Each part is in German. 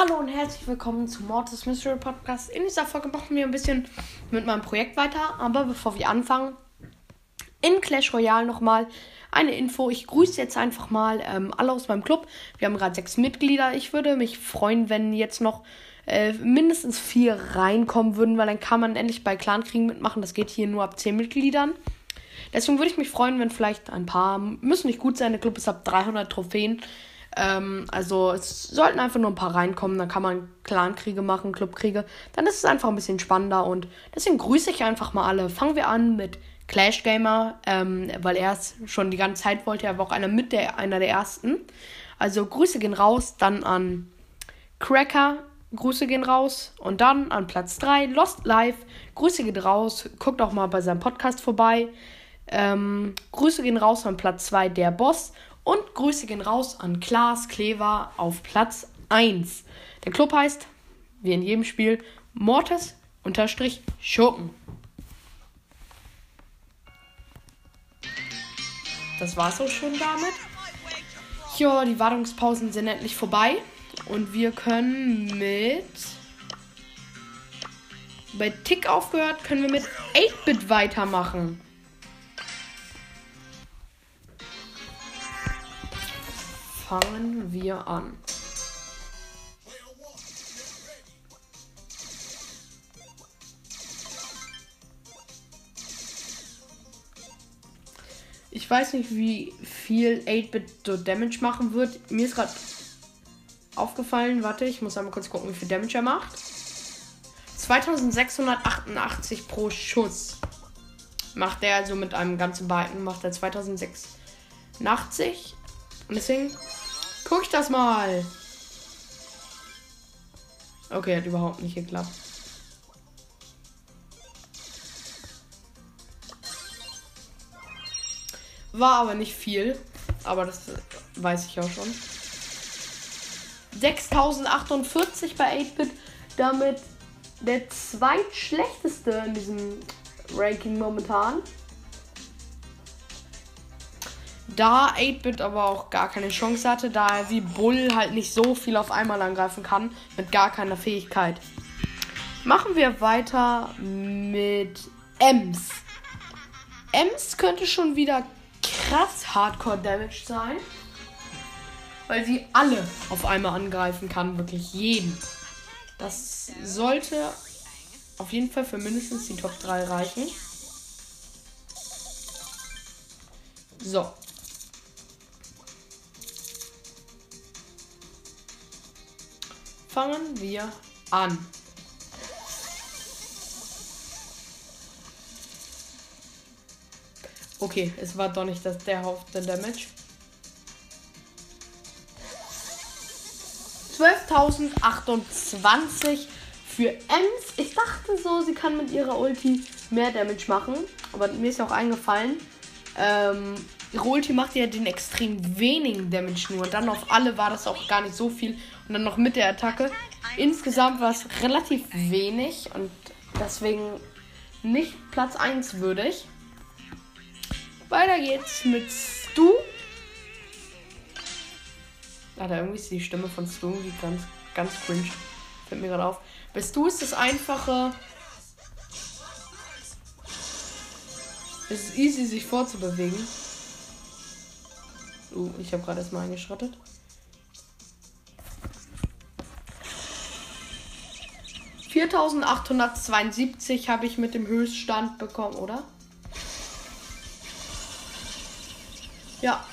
Hallo und herzlich willkommen zu Mortis Mystery Podcast. In dieser Folge machen wir ein bisschen mit meinem Projekt weiter, aber bevor wir anfangen, in Clash Royale nochmal eine Info. Ich grüße jetzt einfach mal ähm, alle aus meinem Club. Wir haben gerade sechs Mitglieder. Ich würde mich freuen, wenn jetzt noch äh, mindestens vier reinkommen würden, weil dann kann man endlich bei Clankriegen mitmachen. Das geht hier nur ab zehn Mitgliedern. Deswegen würde ich mich freuen, wenn vielleicht ein paar, müssen nicht gut sein, der Club ist ab 300 Trophäen. Ähm, also es sollten einfach nur ein paar reinkommen, dann kann man Clankriege machen, Clubkriege. Dann ist es einfach ein bisschen spannender und deswegen grüße ich einfach mal alle. Fangen wir an mit Clash Gamer, ähm, weil er es schon die ganze Zeit wollte. Er war auch einer mit der, einer der ersten. Also Grüße gehen raus, dann an Cracker, Grüße gehen raus. Und dann an Platz 3, Lost Life, Grüße gehen raus. Guckt auch mal bei seinem Podcast vorbei. Ähm, Grüße gehen raus an Platz 2, der Boss. Und Grüße gehen raus an Klaas Klever auf Platz 1. Der Club heißt, wie in jedem Spiel, Mortis Das war's auch schon damit. Ja, die Wartungspausen sind endlich vorbei. Und wir können mit. Bei Tick aufgehört, können wir mit 8-Bit weitermachen. Fangen wir an. Ich weiß nicht, wie viel 8-Bit so Damage machen wird. Mir ist gerade aufgefallen, warte, ich muss einmal kurz gucken, wie viel Damage er macht. 2688 pro Schuss. Macht er also mit einem ganzen Balken, macht er 2086. Und deswegen gucke ich das mal. Okay, hat überhaupt nicht geklappt. War aber nicht viel. Aber das weiß ich auch schon. 6048 bei 8-Bit. Damit der zweitschlechteste in diesem Ranking momentan. Da 8-Bit aber auch gar keine Chance hatte, da er wie Bull halt nicht so viel auf einmal angreifen kann, mit gar keiner Fähigkeit. Machen wir weiter mit Ems. Ems könnte schon wieder krass Hardcore Damage sein. Weil sie alle auf einmal angreifen kann. Wirklich jeden. Das sollte auf jeden Fall für mindestens die Top 3 reichen. So. Fangen wir an. Okay, es war doch nicht das der Damage. 12.028 für Ems. Ich dachte so, sie kann mit ihrer Ulti mehr Damage machen. Aber mir ist auch eingefallen, ähm, ihre Ulti macht ja den extrem wenigen Damage nur. Dann auf alle war das auch gar nicht so viel. Und dann noch mit der Attacke. Insgesamt war es relativ wenig. Und deswegen nicht Platz 1 würdig. Weiter geht's mit Stu. Alter, irgendwie ist die Stimme von Stu irgendwie ganz, ganz cringe. Fällt mir gerade auf. Bei Stu ist das einfache. Es ist easy, sich vorzubewegen. Uh, ich habe gerade erstmal eingeschrottet. Viertausendachthundertzweiundsiebzig habe ich mit dem Höchststand bekommen, oder? Ja.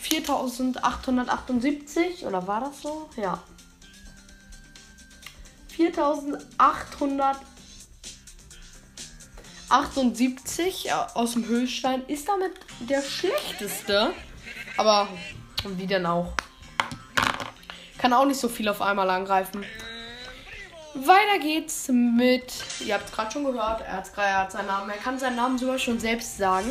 4878 oder war das so? Ja. 4878 aus dem Höchststein ist damit der schlechteste. Aber wie denn auch? Kann auch nicht so viel auf einmal angreifen. Weiter geht's mit. Ihr habt es gerade schon gehört. Er hat seinen Namen. Er kann seinen Namen sogar schon selbst sagen.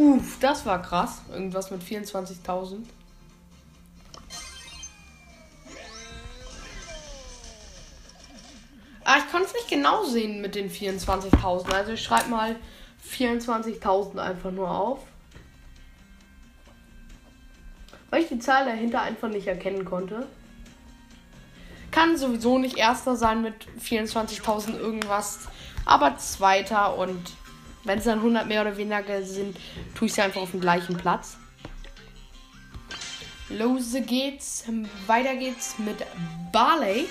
Uff, das war krass. Irgendwas mit 24.000. Ah, ich konnte es nicht genau sehen mit den 24.000. Also ich schreibe mal 24.000 einfach nur auf. Weil ich die Zahl dahinter einfach nicht erkennen konnte. Kann sowieso nicht erster sein mit 24.000 irgendwas, aber zweiter und wenn es dann 100 mehr oder weniger sind, tue ich sie einfach auf dem gleichen Platz. Los geht's. Weiter geht's mit Barley.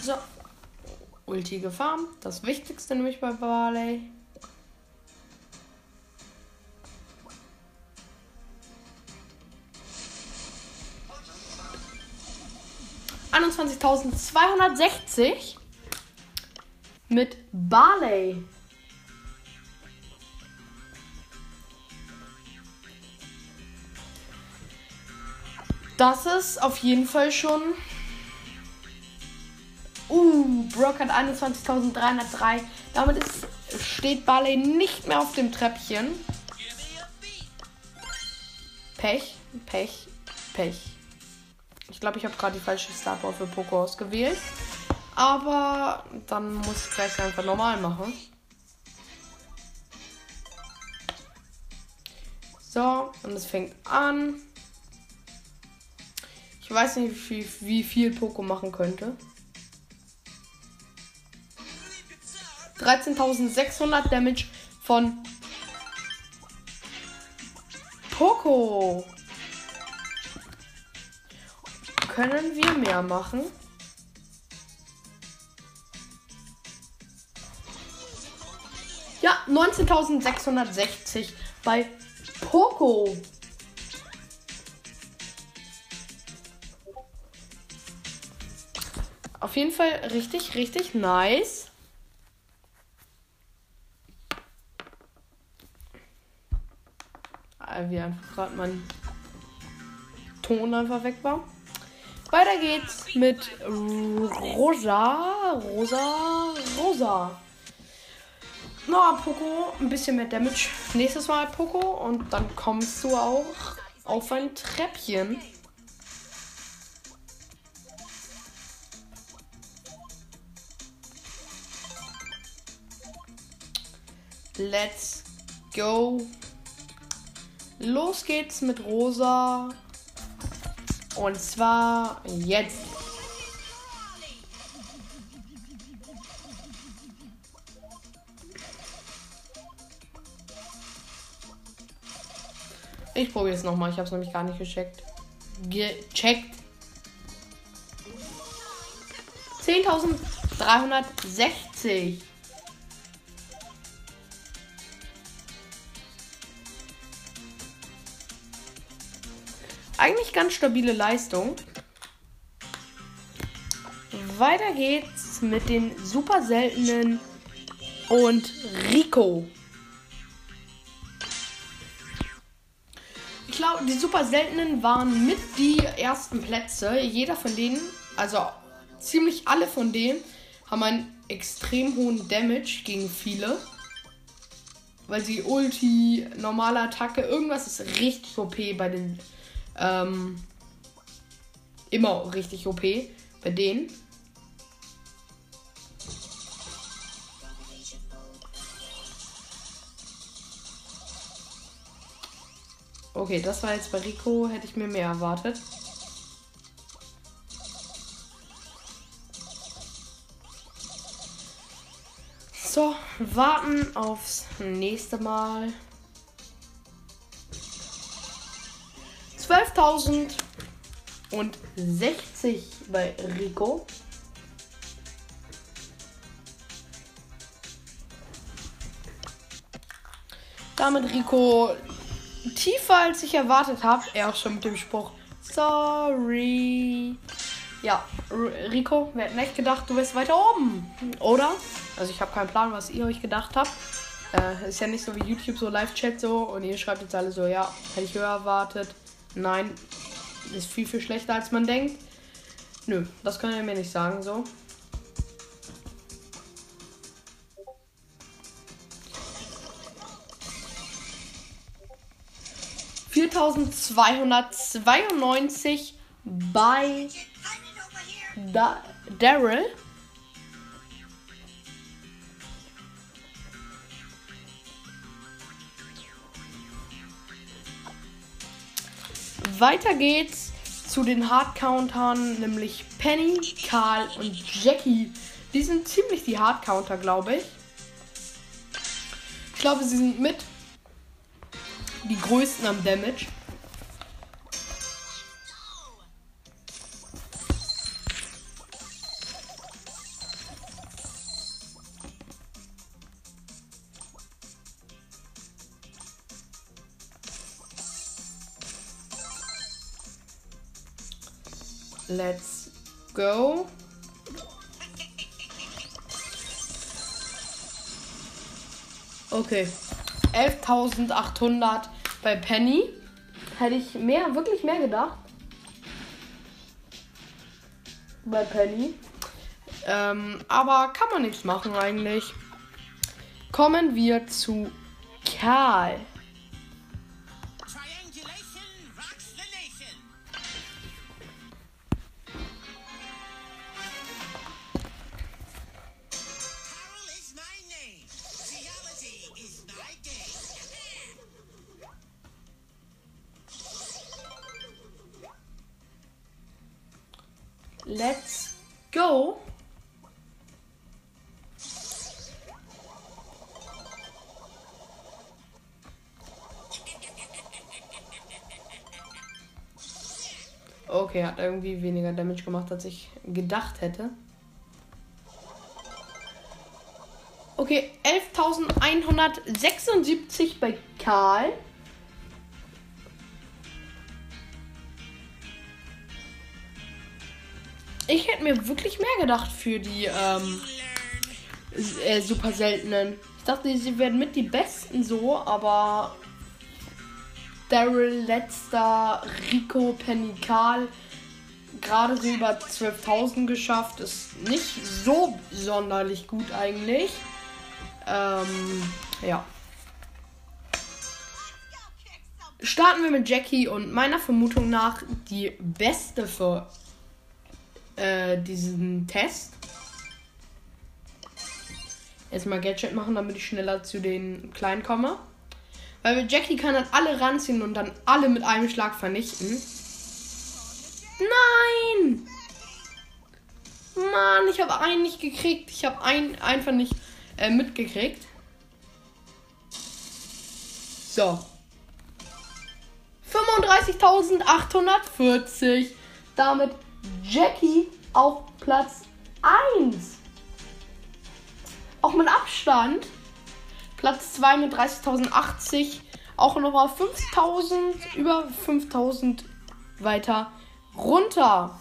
So. Ulti gefarmt. Das Wichtigste nämlich bei Barley. Einundzwanzigtausendzweihundertsechzig mit Barley. Das ist auf jeden Fall schon Uh, Brock hat 21.303. Damit ist, steht Barley nicht mehr auf dem Treppchen. Pech, Pech, Pech. Ich glaube, ich habe gerade die falsche Startball für Poco ausgewählt. Aber dann muss ich gleich einfach normal machen. So, und es fängt an. Ich weiß nicht, wie, wie viel Poco machen könnte. 13.600 Damage von Poco. Können wir mehr machen? Ja, 19.660 bei Poco. Auf jeden Fall richtig, richtig nice. wie einfach gerade mein Ton einfach weg war. Weiter geht's mit Rosa. Rosa. Rosa. Na, Poco, ein bisschen mehr Damage. Nächstes Mal Poco und dann kommst du auch auf ein Treppchen. Let's go. Los geht's mit Rosa. Und zwar jetzt. Ich probiere es nochmal. Ich habe es nämlich gar nicht gecheckt. Gecheckt. 10.360. Ganz stabile Leistung. Weiter geht's mit den super seltenen und Rico. Ich glaube, die super seltenen waren mit die ersten Plätze. Jeder von denen, also ziemlich alle von denen, haben einen extrem hohen Damage gegen viele. Weil sie Ulti, normale Attacke, irgendwas ist richtig OP bei den ähm, immer richtig OP bei denen. Okay, das war jetzt bei Rico, hätte ich mir mehr erwartet. So, warten aufs nächste Mal. 12.060 bei Rico. Damit Rico tiefer als ich erwartet habe. Er auch schon mit dem Spruch Sorry. Ja, Rico, wir hätten echt gedacht, du wärst weiter oben. Oder? Also ich habe keinen Plan, was ihr euch gedacht habt. Äh, ist ja nicht so wie YouTube so Live-Chat so und ihr schreibt jetzt alle so, ja, hätte ich höher erwartet. Nein, ist viel, viel schlechter als man denkt. Nö, das kann ihr mir nicht sagen so. Viertausendzweihundertzweiundneunzig bei da Daryl. Weiter geht's zu den Hardcountern, nämlich Penny, Karl und Jackie. Die sind ziemlich die Hardcounter, glaube ich. Ich glaube, sie sind mit die größten am Damage. Let's go. Okay. 11.800 bei Penny. Hätte ich mehr, wirklich mehr gedacht. Bei Penny. Ähm, aber kann man nichts machen eigentlich. Kommen wir zu Karl. Let's go. Okay, hat irgendwie weniger Damage gemacht, als ich gedacht hätte. Okay, 11.176 bei Karl. Ich hätte mir wirklich mehr gedacht für die ähm, äh, super seltenen. Ich dachte, sie werden mit die besten so, aber Daryl, letzter, Rico, Penny, Karl, gerade so über 12.000 geschafft. Ist nicht so sonderlich gut eigentlich. Ähm, ja. Starten wir mit Jackie und meiner Vermutung nach die beste für äh, diesen Test. Erstmal Gadget machen, damit ich schneller zu den Kleinen komme. Weil Jackie kann dann alle ranziehen und dann alle mit einem Schlag vernichten. Nein! Mann, ich habe einen nicht gekriegt. Ich habe einen einfach nicht äh, mitgekriegt. So. 35.840. Damit Jackie auf Platz 1. Auch mit Abstand. Platz 2 mit 30.080. Auch noch auf 5.000, über 5.000 weiter runter.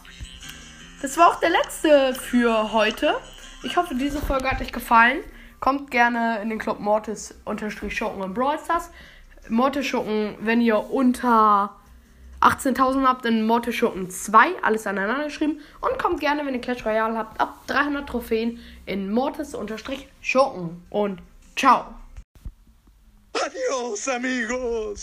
Das war auch der letzte für heute. Ich hoffe, diese Folge hat euch gefallen. Kommt gerne in den Club Mortis-Schuppen und Brawl Stars. Mortis Schuppen, wenn ihr unter 18.000 habt in Mortis Schurken 2, alles aneinander geschrieben. Und kommt gerne, wenn ihr Clash Royale habt, ab 300 Trophäen in Mortis-Schurken. Und ciao. Adios, amigos.